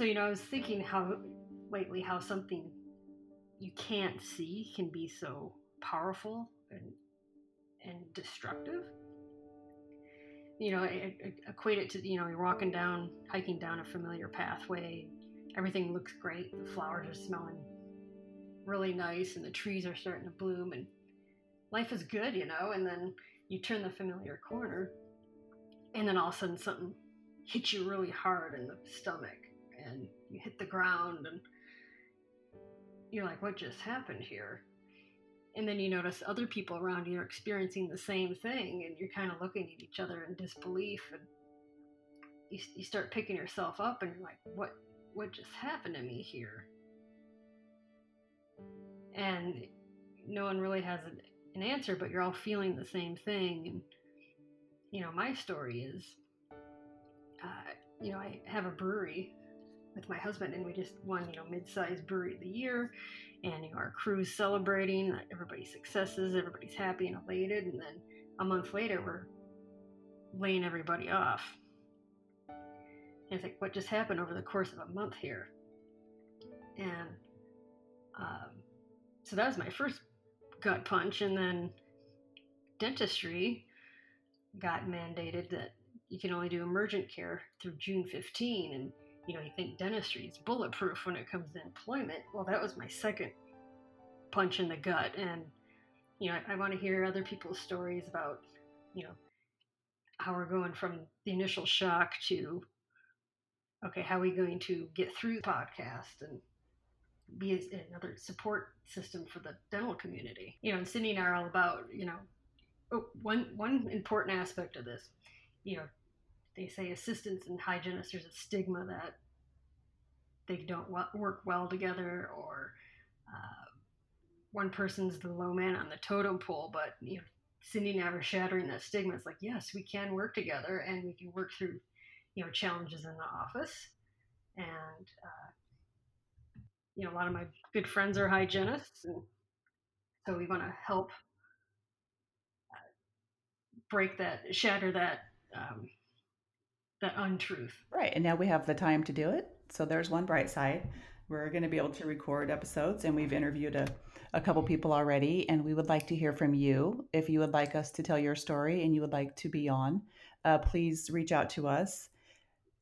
So, you know, I was thinking how lately how something you can't see can be so powerful and and destructive. You know, I, I equate it to you know you're walking down, hiking down a familiar pathway. Everything looks great. The flowers are smelling really nice, and the trees are starting to bloom, and life is good, you know. And then you turn the familiar corner, and then all of a sudden something hits you really hard in the stomach, and you hit the ground, and you're like, "What just happened here?" and then you notice other people around you are experiencing the same thing and you're kind of looking at each other in disbelief and you, you start picking yourself up and you're like what what just happened to me here and no one really has an, an answer but you're all feeling the same thing and you know my story is uh, you know i have a brewery with my husband and we just won you know mid-sized brewery of the year and you know, our crew's celebrating everybody's successes, everybody's happy and elated, and then a month later we're laying everybody off. And it's like, what just happened over the course of a month here? And um, so that was my first gut punch, and then dentistry got mandated that you can only do emergent care through June 15, and you know, you think dentistry is bulletproof when it comes to employment. Well, that was my second punch in the gut. And, you know, I, I want to hear other people's stories about, you know, how we're going from the initial shock to, okay, how are we going to get through the podcast and be another support system for the dental community? You know, and Cindy and I are all about, you know, oh, one, one important aspect of this, you know, they say assistants and hygienists, there's a stigma that they don't work well together or uh, one person's the low man on the totem pole. But, you know, Cindy never shattering that stigma. It's like, yes, we can work together and we can work through, you know, challenges in the office. And, uh, you know, a lot of my good friends are hygienists. And so we want to help uh, break that, shatter that um, that untruth. Right. And now we have the time to do it. So there's one bright side. We're going to be able to record episodes, and we've interviewed a, a couple people already. And we would like to hear from you. If you would like us to tell your story and you would like to be on, uh, please reach out to us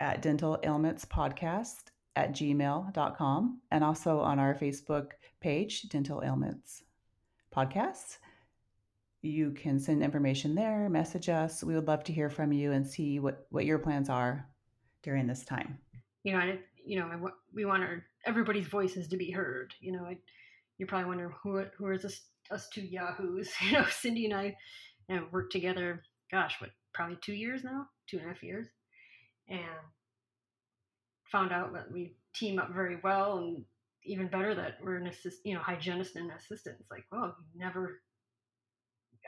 at Dental Ailments Podcast at gmail.com and also on our Facebook page, Dental Ailments Podcasts you can send information there, message us. We would love to hear from you and see what, what your plans are during this time. You know, I, you know, I, we want our, everybody's voices to be heard. You know, I, you're probably wondering who who is this, us two yahoos? You know, Cindy and I have worked together. Gosh, what probably two years now, two and a half years, and found out that we team up very well, and even better that we're an assist, you know, hygienist and assistant. It's like, well, never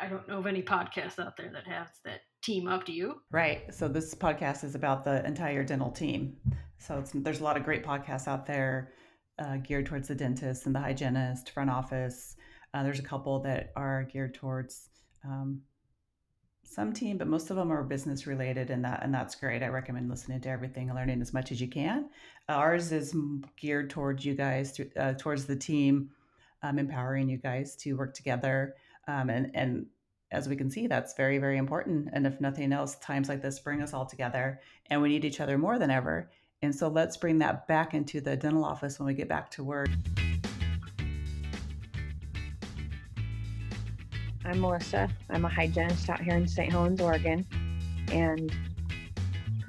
I don't know of any podcasts out there that has that team up. to you? Right. So this podcast is about the entire dental team. So there's a lot of great podcasts out there uh, geared towards the dentist and the hygienist, front office. Uh, there's a couple that are geared towards um, some team, but most of them are business related, and that and that's great. I recommend listening to everything and learning as much as you can. Uh, ours is geared towards you guys, uh, towards the team, um, empowering you guys to work together. Um, and, and as we can see, that's very, very important. And if nothing else, times like this bring us all together and we need each other more than ever. And so let's bring that back into the dental office when we get back to work. I'm Melissa. I'm a hygienist out here in St. Helens, Oregon. And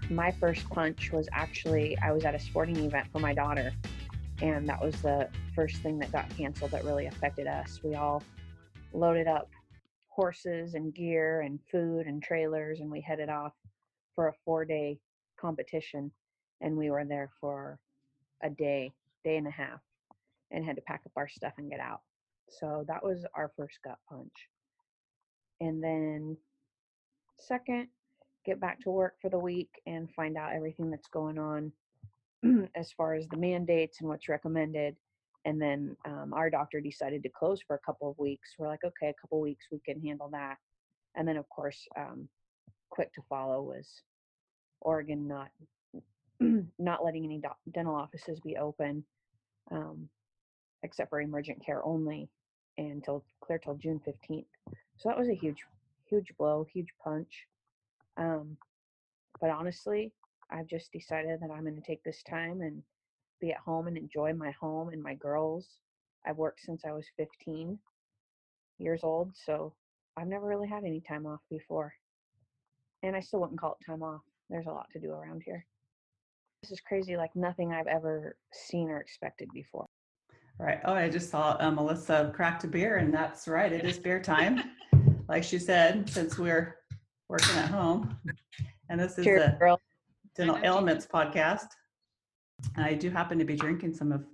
my first punch was actually I was at a sporting event for my daughter. And that was the first thing that got canceled that really affected us. We all loaded up horses and gear and food and trailers and we headed off for a four day competition and we were there for a day day and a half and had to pack up our stuff and get out. So that was our first gut punch. And then second get back to work for the week and find out everything that's going on as far as the mandates and what's recommended and then um, our doctor decided to close for a couple of weeks we're like okay a couple of weeks we can handle that and then of course um, quick to follow was oregon not not letting any doc- dental offices be open, um, except for emergent care only, until clear till June fifteenth. So that was a huge, huge blow, huge punch. Um, but honestly, I've just decided that I'm going to take this time and be at home and enjoy my home and my girls. I've worked since I was 15 years old, so I've never really had any time off before. And I still wouldn't call it time off. There's a lot to do around here. This is crazy, like nothing I've ever seen or expected before. Right. Oh, I just saw uh, Melissa cracked a beer, and that's right. It is beer time, like she said, since we're working at home. And this is Cheers, a girl. Dental Ailments podcast. I do happen to be drinking some of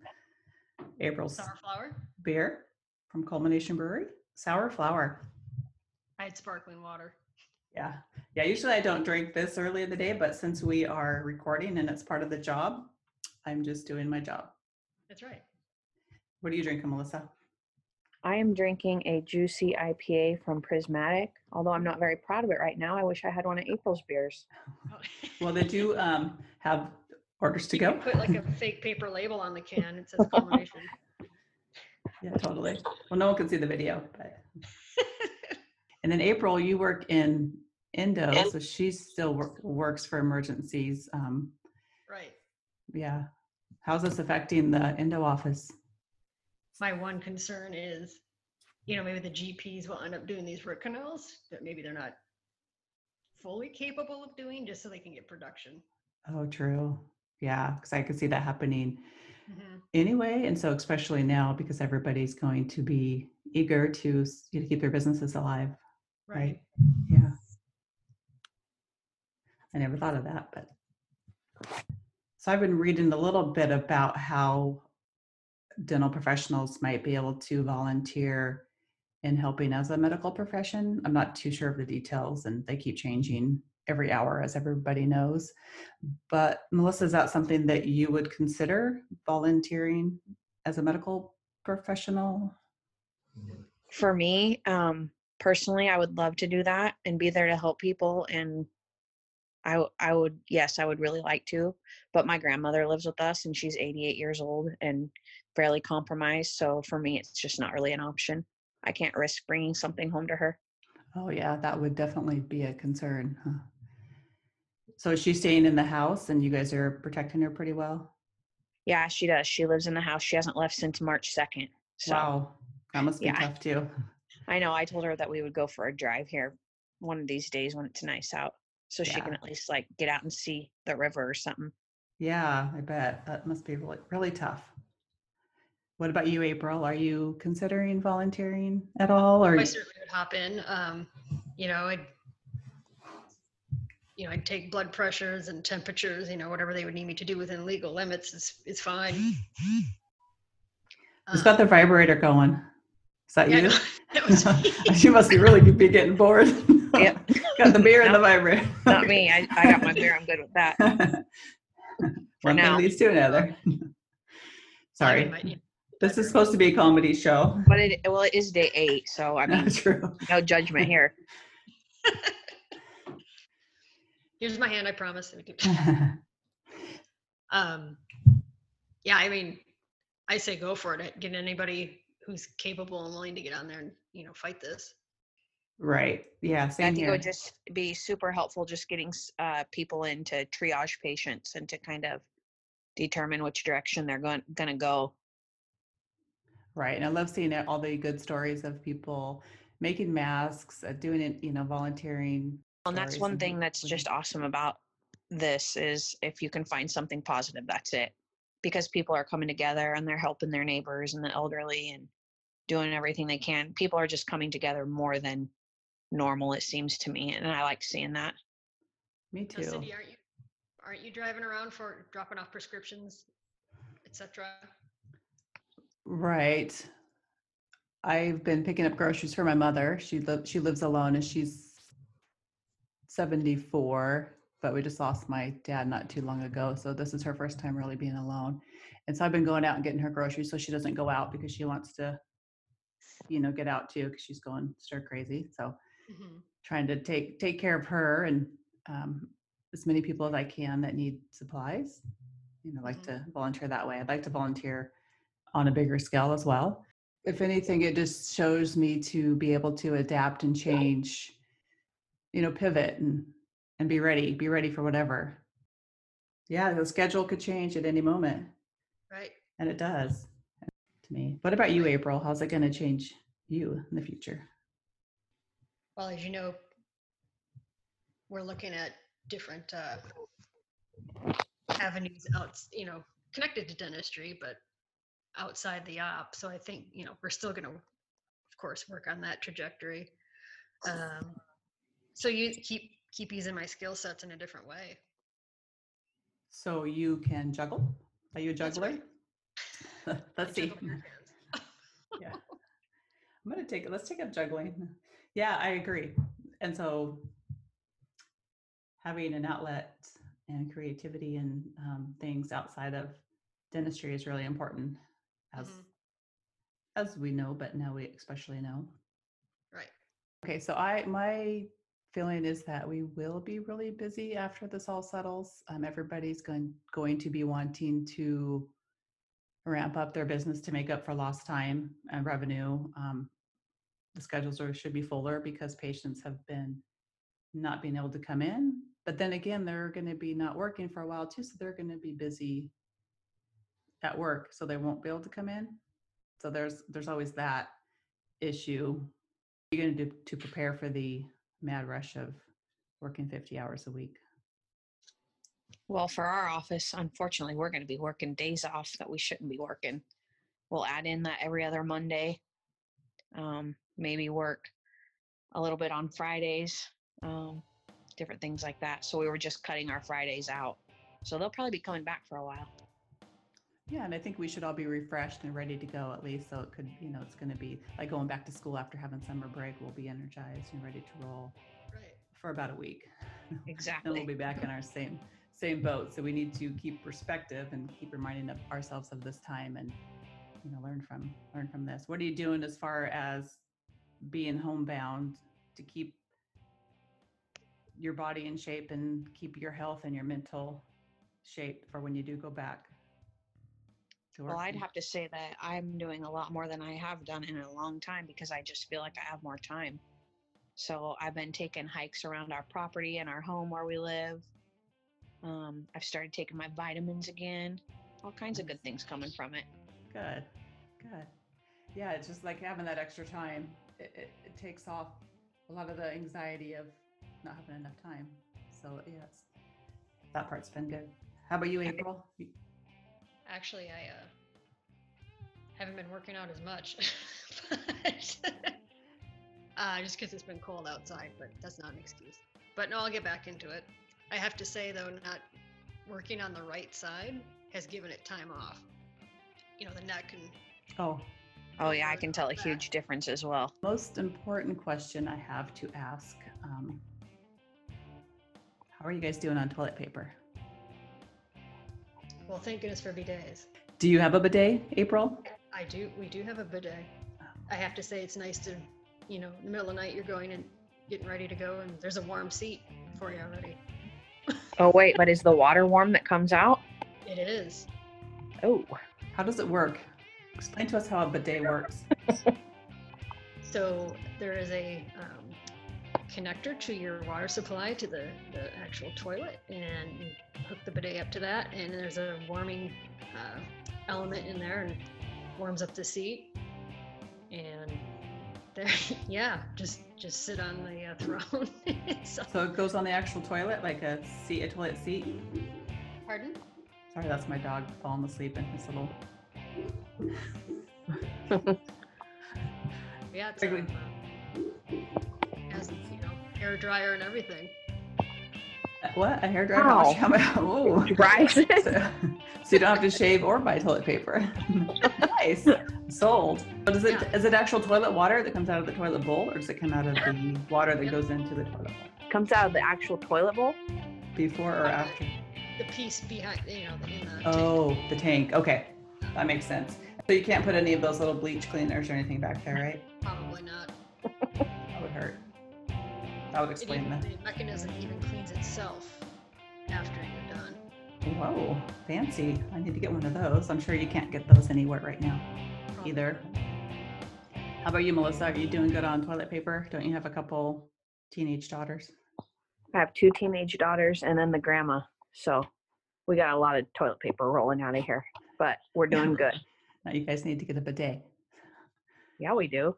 April's Sour flower. beer from Culmination Brewery, Sour Flower. I had sparkling water. Yeah. Yeah. Usually I don't drink this early in the day, but since we are recording and it's part of the job, I'm just doing my job. That's right. What are you drinking, Melissa? I am drinking a juicy IPA from Prismatic. Although I'm not very proud of it right now, I wish I had one of April's beers. Well, did you um, have orders to You go? could put like a fake paper label on the can. It says culmination. Yeah, totally. Well, no one can see the video, but. And then April, you work in endo, so she still work, works for emergencies. Um, right. yeah. How's this affecting the endo office? My one concern is, you know, maybe the GPs will end up doing these root canals that maybe they're not fully capable of doing just so they can get production. Oh, true. Yeah, because I could see that happening Mhm. anyway, and so especially now because everybody's going to be eager to s- you know, keep their businesses alive. Right. Yeah. I never thought of that, but so I've been reading a little bit about how dental professionals might be able to volunteer in helping as a medical profession. I'm not too sure of the details and they keep changing every hour as everybody knows. But Melissa, is that something that you would consider volunteering as a medical professional? For me, um, personally, I would love to do that and be there to help people. And I, I would, yes, I would really like to. But my grandmother lives with us and she's 88 years old and fairly compromised. So for me, it's just not really an option. I can't risk bringing something home to her. Oh, yeah, that would definitely be a concern. Huh? So is she staying in the house and you guys are protecting her pretty well? Yeah, she does. She lives in the house. She hasn't left since March 2nd. So wow, that must be yeah. tough too. I know I told her that we would go for a drive here one of these days when it's nice out. So she can at least like get out and see the river or something. Yeah, I bet that must be really, really tough. What about you, April? Are you considering volunteering at all, or I certainly would hop in. Um, you know, I'd, you know, I'd take blood pressures and temperatures, you know, whatever they would need me to do within legal limits is, is fine. who's got the Um, vibrator going? Is that yeah, you? no, that was me. you must be really be getting bored. Yep. got the beer and the vibrator. Not me. I, I got my beer. I'm good with that. One now. thing leads to another. I mean, Sorry, this is supposed to be a comedy show. But it well, it is day eight, so I mean, True. no judgment here. Here's my hand, I promise. Um, yeah, I mean, I say go for it. Get anybody who's capable and willing to get on there and, you know, fight this. right. Yeah. I Same think it would just be super helpful just getting uh, people in to triage patients and to kind of determine which direction they're going going to go. Right. And I love seeing it- all the good stories of people making masks, uh, doing it, you know, volunteering. And that's one thing that's just awesome about this is if you can find something positive, that's it. Because people are coming together and they're helping their neighbors and the elderly and doing everything they can. People are just coming together more than normal, it seems to me. And I like seeing that. Me Now, too. Cindy, aren't you, aren't you driving around for dropping off prescriptions, et cetera? Right. I've been picking up groceries for my mother. She li- she lives alone and she's 74, but we just lost my dad not too long ago. So this is her first time really being alone. And so I've been going out and getting her groceries so she doesn't go out because she wants to, you know, get out too because she's going stir crazy. So Mhm. trying to take take care of her and um, as many people as I can that need supplies. You know, like Mhm. to volunteer that way. I'd like to volunteer on a bigger scale as well. If anything, it just shows me to be able to adapt and change, you know, pivot and and be ready, be ready for whatever. Yeah, the schedule could change at any moment, Right. and it does to me. What about you, April? How's it going to change you in the future? Well, as you know, we're looking at different uh, avenues out, you know, connected to dentistry, but outside the op. So I think, you know, we're still going to, of course, work on that trajectory. Um, so you keep keep using my skill sets in a different way. So you can juggle? Are you a That's juggler? right. Let's see. juggle your hands. yeah. I'm gonna take it let's take up juggling. Yeah, I agree. And so having an outlet and creativity and um, things outside of dentistry is really important as Mhm. as we know, but now we especially know. Right. Okay, so I my feeling is that we will be really busy after this all settles. Um, everybody's going going to be wanting to ramp up their business to make up for lost time and revenue. Um, the schedules are, should be fuller because patients have been not being able to come in. But then again, they're going to be not working for a while too, so they're going to be busy at work, so they won't be able to come in. So there's there's always that issue. You're going to do to prepare for the mad rush of working 50 hours a week? Well, for our office, unfortunately, we're going to be working days off that we shouldn't be working. We'll add in that every other Monday. Um, maybe work a little bit on Fridays, um, different things like that. So we were just cutting our Fridays out. So they'll probably be coming back for a while. Yeah, and I think we should all be refreshed and ready to go at least. So it could, you know, it's going to be like going back to school after having summer break. We'll be energized and ready to roll Right. for about a week. Exactly. and we'll be back in our same same boat. So we need to keep perspective and keep reminding of ourselves of this time and you know learn from learn from this. What are you doing as far as being homebound to keep your body in shape and keep your health and your mental shape for when you do go back? To Well, I'd have to say that I'm doing a lot more than I have done in a long time because I just feel like I have more time. So I've been taking hikes around our property and our home where we live. Um, I've started taking my vitamins again. All kinds of good things coming from it. Good, good. Yeah, it's just like having that extra time. It, it, it takes off a lot of the anxiety of not having enough time. So yes, that part's been good. How about you, April? You- Actually, I uh, haven't been working out as much, but, uh, just because it's been cold outside. But that's not an excuse. But no, I'll get back into it. I have to say though, not working on the right side has given it time off. You know, the neck and Oh, Oh, yeah, I can tell a that. huge difference as well. most important question I have to ask. Um, how are you guys doing on toilet paper? Well, thank goodness for bidets. Do you have a bidet, April? I do. We do have a bidet. I have to say, it's nice to, you know, in the middle of the night, you're going and getting ready to go, and there's a warm seat for you already. Oh, wait, but is the water warm that comes out? It is. Oh, How does it work? Explain to us how a bidet works. So there is a um, connector to your water supply to the, the actual toilet, and hook the bidet up to that, and there's a warming uh, element in there, and warms up the seat. And there, yeah, just just sit on the uh, throne. so, So it goes on the actual toilet, like a seat, a toilet seat. pardon? Sorry, that's my dog falling asleep in his little. Yeah, it's Quickly. uh, has you know hair dryer and everything. What? A hair dryer? How much- Ow. how much- Whoa. Right. so, so you don't have to shave or buy toilet paper. nice. Sold. But is it Yeah. is it actual toilet water that comes out of the toilet bowl, or does it come out of the water that goes into the toilet bowl? comes out of the actual toilet bowl? Before or after? The piece behind, you know, in the tank. Oh, the tank. Okay, that makes sense. So you can't put any of those little bleach cleaners or anything back there, right? Probably not. That would hurt. That would explain even, that. the mechanism even cleans itself. after you're done. Whoa, fancy. I need to get one of those. I'm sure you can't get those anywhere right now Probably. either. How about you, Melissa? Are you doing good on toilet paper? Don't you have a couple teenage daughters? I have two teenage daughters and then the grandma. So we got a lot of toilet paper rolling out of here, but we're doing good. Now you guys need to get up a bidet. Yeah, we do.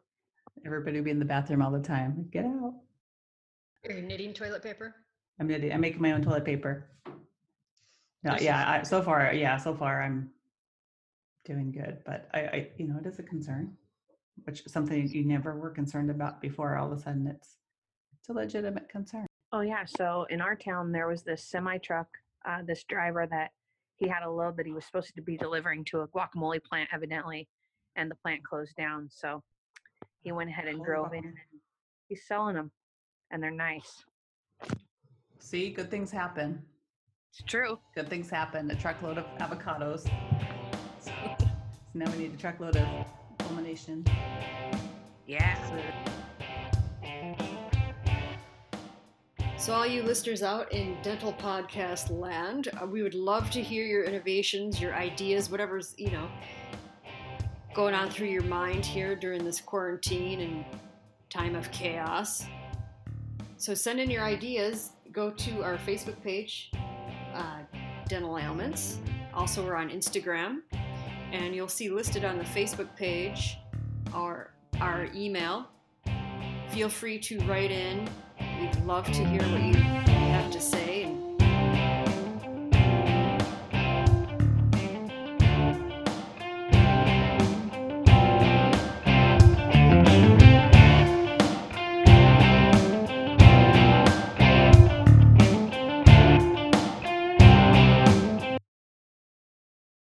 Everybody will be in the bathroom all the time. Get out. Are you knitting toilet paper? I'm knitting. I'm making my own toilet paper. No, This yeah. I, so far, yeah. So far, I'm doing good. But I, I, you know, it is a concern, which is something you never were concerned about before. All of a sudden, it's it's a legitimate concern. Oh yeah. So in our town there was this semi truck, uh, this driver that he had a load that he was supposed to be delivering to a guacamole plant evidently, and the plant closed down. So he went ahead and Oh, drove in and he's selling them, and they're nice. See, good things happen. It's true. Good things happen. A truckload of avocados. So, so now we need a truckload of culmination. Yeah. So, all you listeners out in dental podcast land, uh, we would love to hear your innovations, your ideas, whatever's, you know, going on through your mind here during this quarantine and time of chaos. So, send in your ideas. Go to our Facebook page, uh, Dental Ailments. Also, we're on Instagram. And you'll see listed on the Facebook page our, our email. Feel free to write in We'd love to hear what you have to say